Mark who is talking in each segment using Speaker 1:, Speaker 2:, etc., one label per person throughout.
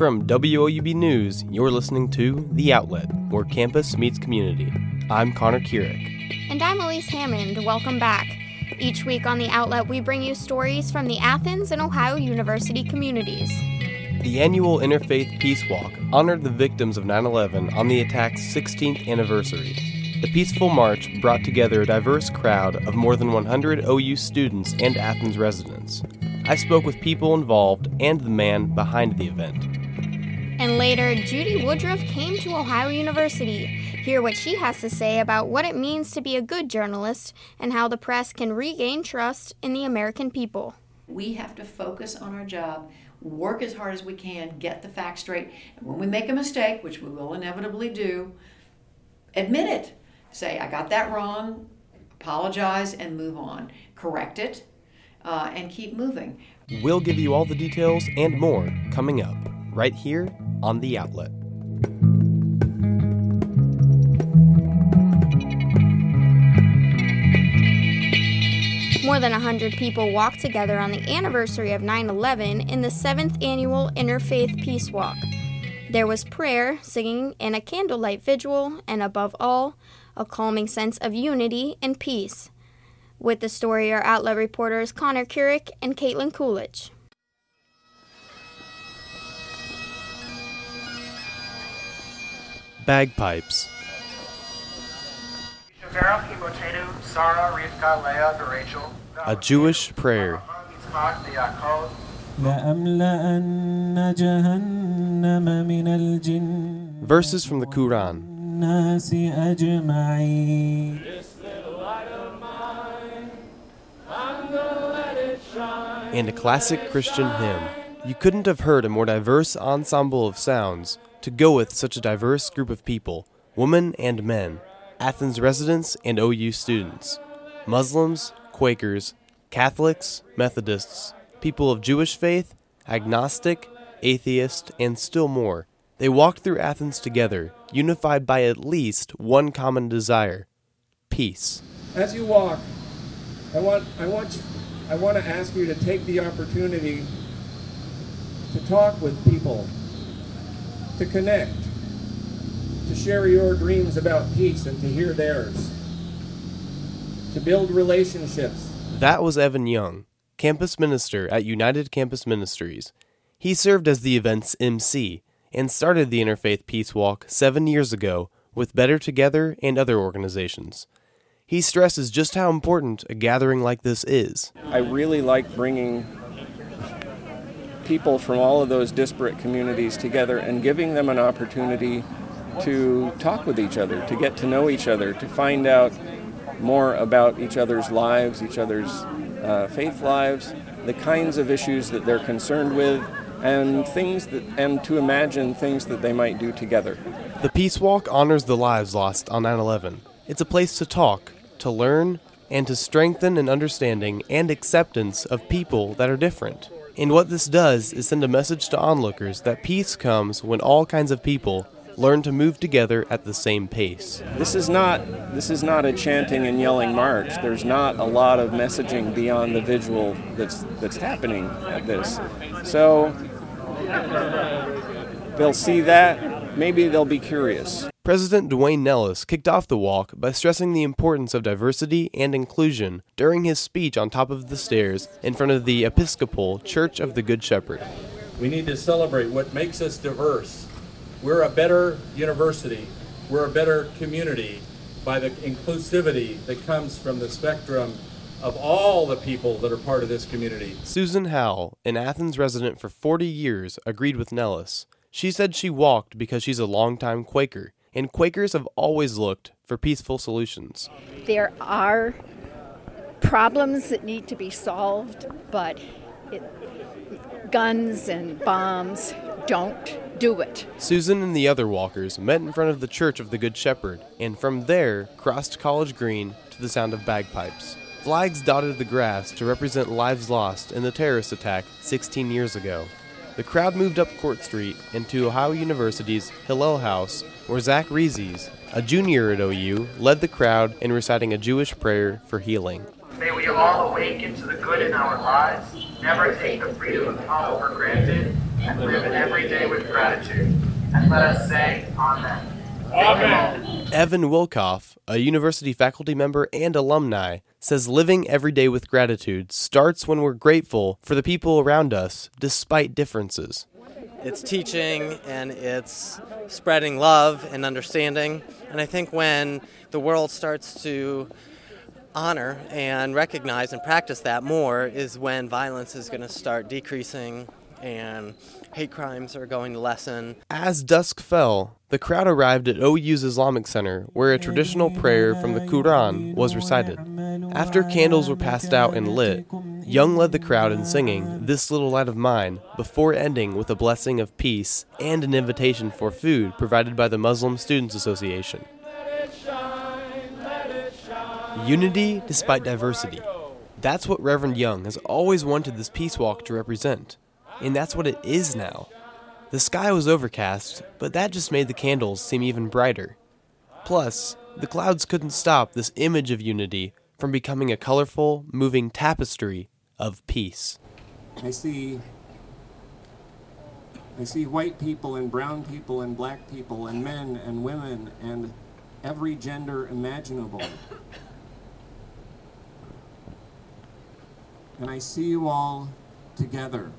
Speaker 1: From WOUB News, you're listening to The Outlet, where campus meets community. I'm Connor Keurig.
Speaker 2: And I'm Elise Hammond. Welcome back. Each week on The Outlet, we bring you stories from the Athens and Ohio University communities.
Speaker 1: The annual Interfaith Peace Walk honored the victims of 9 11 on the attack's 16th anniversary. The peaceful march brought together a diverse crowd of more than 100 OU students and Athens residents. I spoke with people involved and the man behind the event.
Speaker 2: And later, Judy Woodruff came to Ohio University. Hear what she has to say about what it means to be a good journalist and how the press can regain trust in the American people.
Speaker 3: We have to focus on our job, work as hard as we can, get the facts straight. And when we make a mistake, which we will inevitably do, admit it. Say, I got that wrong, apologize, and move on. Correct it, uh, and keep moving.
Speaker 1: We'll give you all the details and more coming up right here on The Outlet.
Speaker 2: More than 100 people walked together on the anniversary of 9 11 in the 7th annual Interfaith Peace Walk. There was prayer, singing, and a candlelight vigil, and above all, a calming sense of unity and peace. With the story are outlet reporters Connor Keurig and Caitlin Coolidge.
Speaker 1: Bagpipes. A Jewish prayer. Verses from the Quran. And a classic Christian hymn. You couldn't have heard a more diverse ensemble of sounds to go with such a diverse group of people women and men, Athens residents and OU students, Muslims, Quakers, Catholics, Methodists, people of Jewish faith, agnostic, atheist, and still more. They walked through Athens together, unified by at least one common desire peace.
Speaker 4: As you walk, I want, I want, I want to ask you to take the opportunity to talk with people, to connect, to share your dreams about peace and to hear theirs, to build relationships.
Speaker 1: That was Evan Young, campus minister at United Campus Ministries. He served as the event's MC and started the Interfaith Peace Walk seven years ago with Better Together and other organizations. He stresses just how important a gathering like this is.
Speaker 4: I really like bringing people from all of those disparate communities together and giving them an opportunity to talk with each other, to get to know each other, to find out more about each other's lives, each other's uh, faith lives, the kinds of issues that they're concerned with, and things that, and to imagine things that they might do together.
Speaker 1: The Peace Walk honors the lives lost on 9 11. It's a place to talk, to learn, and to strengthen an understanding and acceptance of people that are different. And what this does is send a message to onlookers that peace comes when all kinds of people learn to move together at the same pace.
Speaker 4: This is not this is not a chanting and yelling march. There's not a lot of messaging beyond the visual that's that's happening at this. So they'll see that, maybe they'll be curious.
Speaker 1: President Duane Nellis kicked off the walk by stressing the importance of diversity and inclusion during his speech on top of the stairs in front of the Episcopal Church of the Good Shepherd.
Speaker 5: We need to celebrate what makes us diverse. We're a better university, we're a better community by the inclusivity that comes from the spectrum of all the people that are part of this community.
Speaker 1: Susan Howell, an Athens resident for 40 years, agreed with Nellis. She said she walked because she's a longtime Quaker and Quakers have always looked for peaceful solutions.
Speaker 6: There are problems that need to be solved, but it, guns and bombs don't do it.
Speaker 1: Susan and the other walkers met in front of the Church of the Good Shepherd, and from there crossed College Green to the sound of bagpipes. Flags dotted the grass to represent lives lost in the terrorist attack 16 years ago. The crowd moved up Court Street into Ohio University's Hillel House, where Zach Reeses, a junior at OU, led the crowd in reciting a Jewish prayer for healing.
Speaker 7: May we all awaken to the good in our lives, never take the freedom of thought for granted, and live in every day with gratitude. And let us say, Amen.
Speaker 5: Amen.
Speaker 1: Evan Wilkoff, a university faculty member and alumni, says living every day with gratitude starts when we're grateful for the people around us, despite differences.
Speaker 8: It's teaching and it's spreading love and understanding. And I think when the world starts to honor and recognize and practice that more is when violence is going to start decreasing and hate crimes are going to lessen.
Speaker 1: As dusk fell, the crowd arrived at OU's Islamic Center, where a traditional prayer from the Quran was recited. After candles were passed out and lit, Young led the crowd in singing This Little Light of Mine, before ending with a blessing of peace and an invitation for food provided by the Muslim Students Association. Unity despite diversity. That's what Reverend Young has always wanted this peace walk to represent. And that's what it is now. The sky was overcast, but that just made the candles seem even brighter. Plus, the clouds couldn't stop this image of unity from becoming a colorful, moving tapestry of peace.
Speaker 9: I see I see white people and brown people and black people and men and women and every gender imaginable. And I see you all together.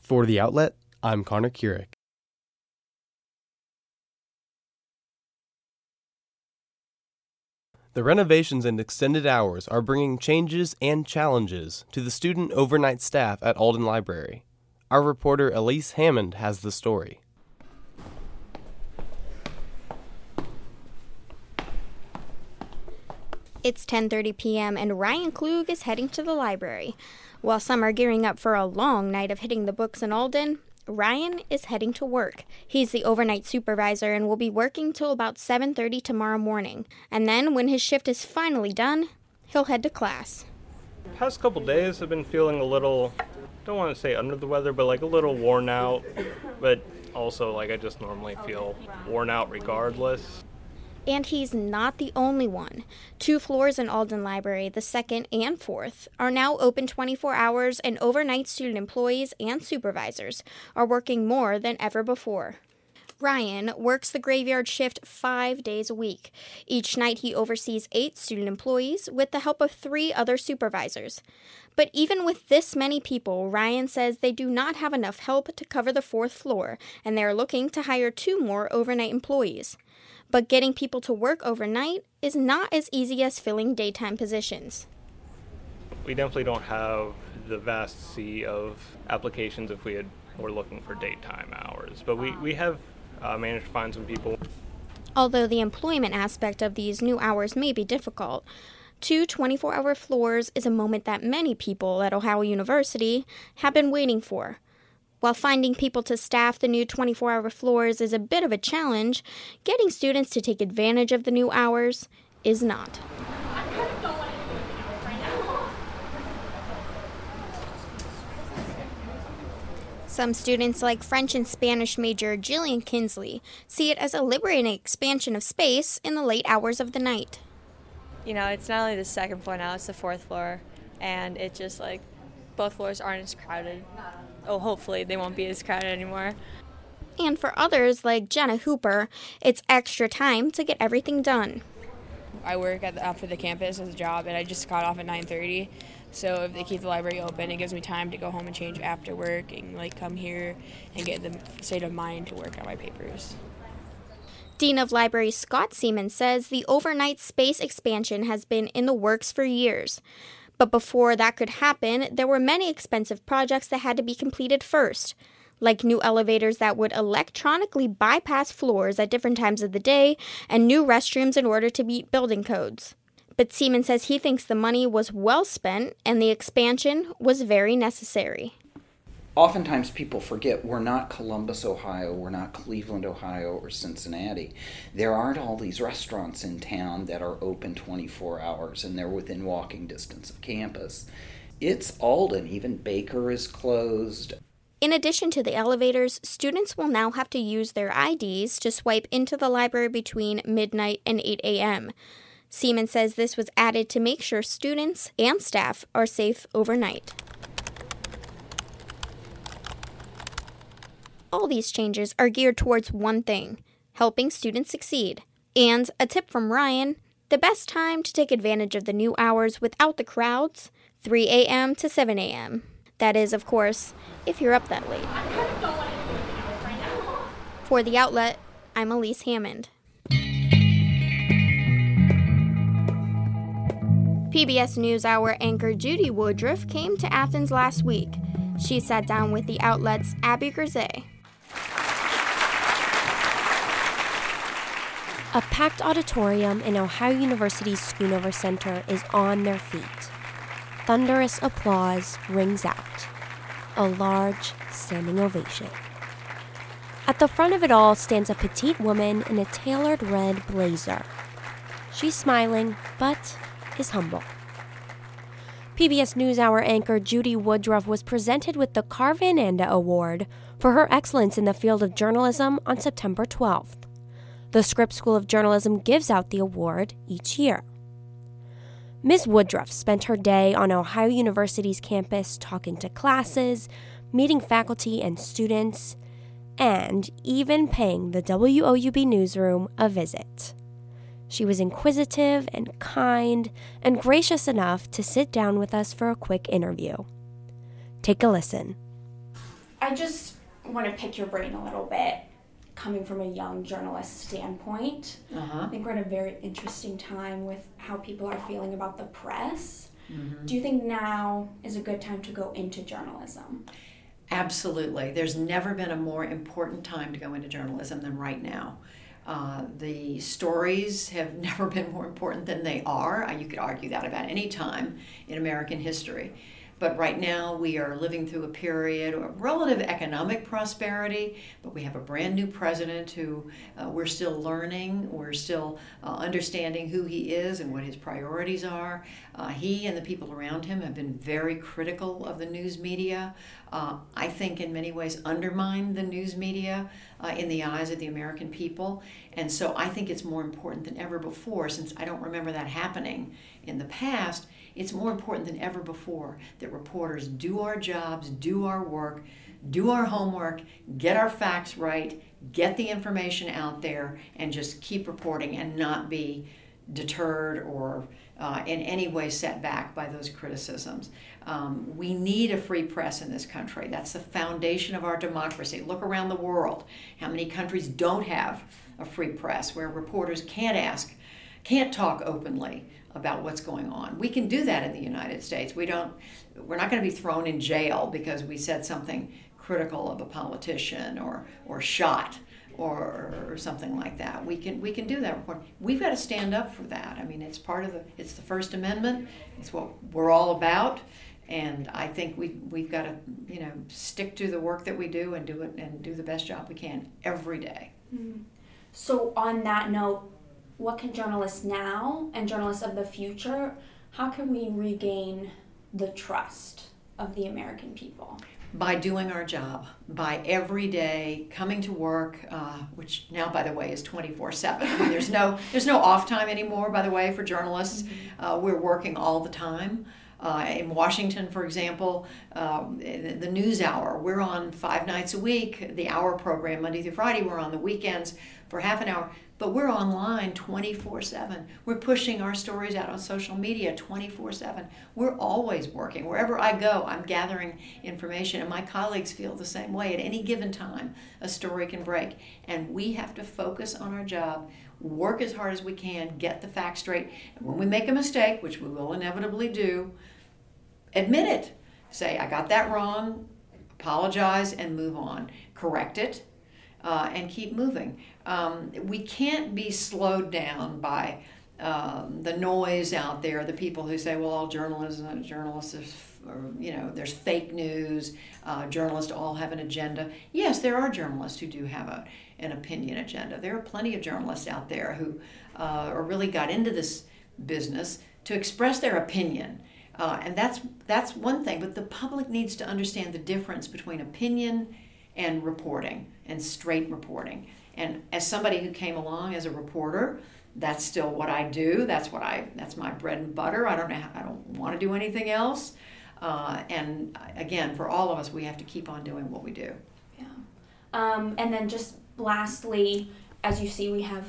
Speaker 1: For the outlet, I'm Connor Keurig. The renovations and extended hours are bringing changes and challenges to the student overnight staff at Alden Library. Our reporter Elise Hammond has the story.
Speaker 2: It's 10:30 p.m. and Ryan Klug is heading to the library. While some are gearing up for a long night of hitting the books in Alden, Ryan is heading to work. He's the overnight supervisor and will be working till about 7:30 tomorrow morning. And then when his shift is finally done, he'll head to class.
Speaker 10: Past couple days I've been feeling a little don't want to say under the weather, but like a little worn out, but also like I just normally feel worn out regardless.
Speaker 2: And he's not the only one. Two floors in Alden Library, the second and fourth, are now open 24 hours, and overnight student employees and supervisors are working more than ever before. Ryan works the graveyard shift five days a week. Each night, he oversees eight student employees with the help of three other supervisors. But even with this many people, Ryan says they do not have enough help to cover the fourth floor, and they are looking to hire two more overnight employees. But getting people to work overnight is not as easy as filling daytime positions.
Speaker 10: We definitely don't have the vast sea of applications if we had were looking for daytime hours, but we, we have uh, managed to find some people.
Speaker 2: Although the employment aspect of these new hours may be difficult, two 24 hour floors is a moment that many people at Ohio University have been waiting for. While finding people to staff the new 24 hour floors is a bit of a challenge, getting students to take advantage of the new hours is not. Some students, like French and Spanish major Jillian Kinsley, see it as a liberating expansion of space in the late hours of the night.
Speaker 11: You know, it's not only the second floor now, it's the fourth floor, and it just like both floors aren't as crowded. Oh, hopefully they won't be as crowded anymore.
Speaker 2: And for others, like Jenna Hooper, it's extra time to get everything done.
Speaker 12: I work at the, uh, for the campus as a job, and I just got off at 9:30. So if they keep the library open, it gives me time to go home and change after work, and like come here and get the state of mind to work on my papers.
Speaker 2: Dean of Library Scott Seaman says the overnight space expansion has been in the works for years. But before that could happen, there were many expensive projects that had to be completed first, like new elevators that would electronically bypass floors at different times of the day and new restrooms in order to meet building codes. But Seaman says he thinks the money was well spent and the expansion was very necessary
Speaker 13: oftentimes people forget we're not Columbus, Ohio, we're not Cleveland, Ohio, or Cincinnati. There aren't all these restaurants in town that are open 24 hours and they're within walking distance of campus. It's Alden, even Baker is closed.
Speaker 2: In addition to the elevators, students will now have to use their IDs to swipe into the library between midnight and 8 a.m. Seaman says this was added to make sure students and staff are safe overnight. All these changes are geared towards one thing helping students succeed. And a tip from Ryan the best time to take advantage of the new hours without the crowds 3 a.m. to 7 a.m. That is, of course, if you're up that late. For the outlet, I'm Elise Hammond. PBS NewsHour anchor Judy Woodruff came to Athens last week. She sat down with the outlet's Abby Grisey.
Speaker 14: A packed auditorium in Ohio University's Schoonover Center is on their feet. Thunderous applause rings out. A large standing ovation. At the front of it all stands a petite woman in a tailored red blazer. She's smiling, but is humble. PBS NewsHour anchor Judy Woodruff was presented with the Carr Van Anda Award for her excellence in the field of journalism on September 12th. The Scripps School of Journalism gives out the award each year. Ms. Woodruff spent her day on Ohio University's campus talking to classes, meeting faculty and students, and even paying the WOUB newsroom a visit. She was inquisitive and kind and gracious enough to sit down with us for a quick interview. Take a listen.
Speaker 15: I just want to pick your brain a little bit coming from a young journalist standpoint.
Speaker 3: Uh-huh.
Speaker 15: I think we're at a very interesting time with how people are feeling about the press.
Speaker 3: Mhm.
Speaker 15: Do you think now is a good time to go into journalism?
Speaker 3: Absolutely. There's never been a more important time to go into journalism than right now. Uh, the stories have never been more important than they are. Uh, You could argue that about any time in American history. But right now, we are living through a period of relative economic prosperity, but we have a brand new president who uh, we're still learning, we're still uh, understanding who he is and what his priorities are. Uh, he and the people around him have been very critical of the news media. Uh, I think, in many ways, undermined the news media uh, in the eyes of the American people. And so I think it's more important than ever before, since I don't remember that happening in the past. It's more important than ever before that reporters do our jobs, do our work, do our homework, get our facts right, get the information out there, and just keep reporting and not be deterred or uh, in any way set back by those criticisms. Um, we need a free press in this country. That's the foundation of our democracy. Look around the world. How many countries don't have a free press where reporters can't ask, can't talk openly about what's going on? We can do that in the United States. We don't. We're not going to be thrown in jail because we said something critical of a politician or or shot or, or something like that. We can we can do that. We've got to stand up for that. I mean, it's part of the it's the First Amendment. It's what we're all about. And I think we we've got to you know stick to the work that we do and do it and do the best job we can every day.
Speaker 15: Mm. So, on that note, what can journalists now and journalists of the future, how can we regain the trust of the American people?
Speaker 3: by doing our job, by every day coming to work, uh, which now, by the way, is 24 7. There's no, there's no off time anymore, by the way, for journalists. Uh, we're working all the time. Uh, in Washington, for example, uh, the, the news hour, we're on five nights a week. The hour program, Monday through Friday, we're on the weekends for half an hour. But we're online 24 7. We're pushing our stories out on social media 24 7. We're always working. Wherever I go, I'm gathering information, and my colleagues feel the same way. At any given time, a story can break. And we have to focus on our job, work as hard as we can, get the facts straight. And when we make a mistake, which we will inevitably do, admit it. Say, I got that wrong, apologize, and move on. Correct it, uh, and keep moving. Um, we can't be slowed down by um, the noise out there, the people who say, well, all journalism, journalists, is, or, you know, there's fake news, uh, journalists all have an agenda. Yes, there are journalists who do have a, an opinion agenda. There are plenty of journalists out there who uh, really got into this business to express their opinion. Uh, and that's that's one thing, but the public needs to understand the difference between opinion and reporting and straight reporting. And as somebody who came along as a reporter that's still what I do. That's what I. That's my bread and butter. I don't know. How, I don't want to do anything else. Uh, and again, for all of us, we have to keep on doing what we do.
Speaker 15: Yeah. Um, and then just lastly, as you see, we have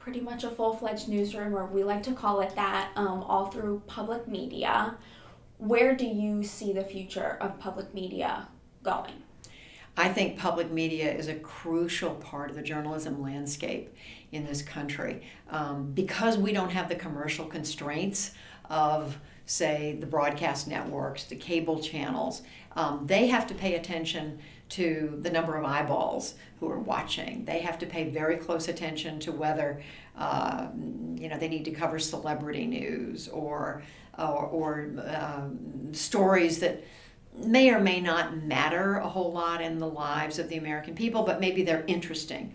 Speaker 15: pretty much a full fledged newsroom, or we like to call it that, um, all through public media. Where do you see the future of public media going?
Speaker 3: I think public media is a crucial part of the journalism landscape in this country um, because we don't have the commercial constraints of, say, the broadcast networks, the cable channels. Um, they have to pay attention to the number of eyeballs who are watching. They have to pay very close attention to whether uh, you know they need to cover celebrity news or or, or um, stories that may or may not matter a whole lot in the lives of the American people, but maybe they're interesting.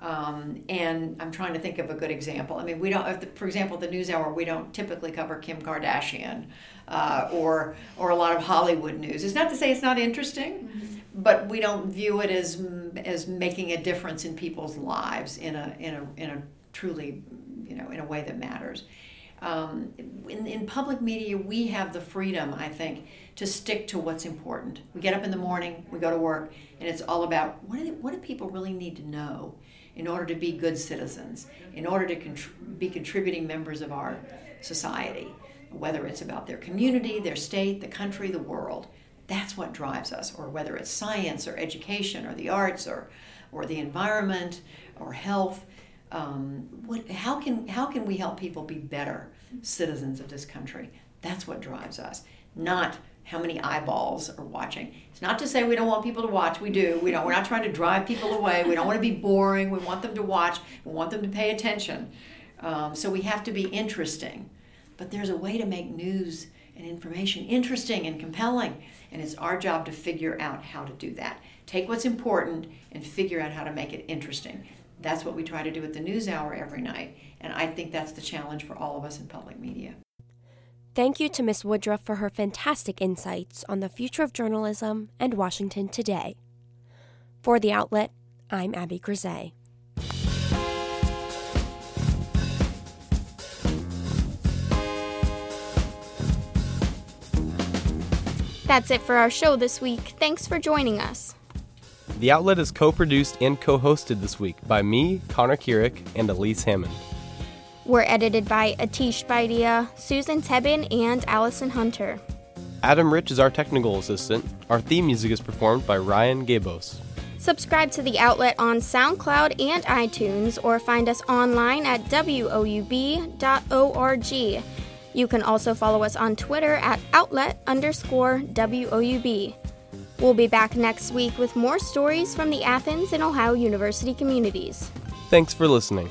Speaker 3: Um, and I'm trying to think of a good example. I mean, we don't, for example, the NewsHour, we don't typically cover Kim Kardashian uh, or or a lot of Hollywood news. It's not to say it's not interesting, mm-hmm. but we don't view it as as making a difference in people's lives in a in a in a truly, you know, in a way that matters. Um, in, in public media, we have the freedom, I think, to stick to what's important. We get up in the morning, we go to work, and it's all about what do, they, what do people really need to know in order to be good citizens, in order to contr- be contributing members of our society, whether it's about their community, their state, the country, the world. That's what drives us, or whether it's science or education or the arts or, or the environment or health. Um, what, how, can, how can we help people be better citizens of this country? That's what drives us, not how many eyeballs are watching. It's not to say we don't want people to watch. We do. We don't. We're not trying to drive people away. We don't want to be boring. We want them to watch. We want them to pay attention. Um, so we have to be interesting. But there's a way to make news and information interesting and compelling, and it's our job to figure out how to do that. Take what's important and figure out how to make it interesting. That's what we try to do at the news hour every night, and I think that's the challenge for all of us in public media.
Speaker 14: Thank you to Ms. Woodruff for her fantastic insights on the future of journalism and Washington today. For The Outlet, I'm Abby Grisey.
Speaker 2: That's it for our show this week. Thanks for joining us.
Speaker 1: The Outlet is co produced and co hosted this week by me, Connor Kierick, and Elise Hammond.
Speaker 2: We're edited by Atish Baidia, Susan Tebbin, and Allison Hunter.
Speaker 1: Adam Rich is our technical assistant. Our theme music is performed by Ryan Gabos.
Speaker 2: Subscribe to the outlet on SoundCloud and iTunes or find us online at woub.org. You can also follow us on Twitter at outlet underscore WOUB. We'll be back next week with more stories from the Athens and Ohio University communities.
Speaker 1: Thanks for listening.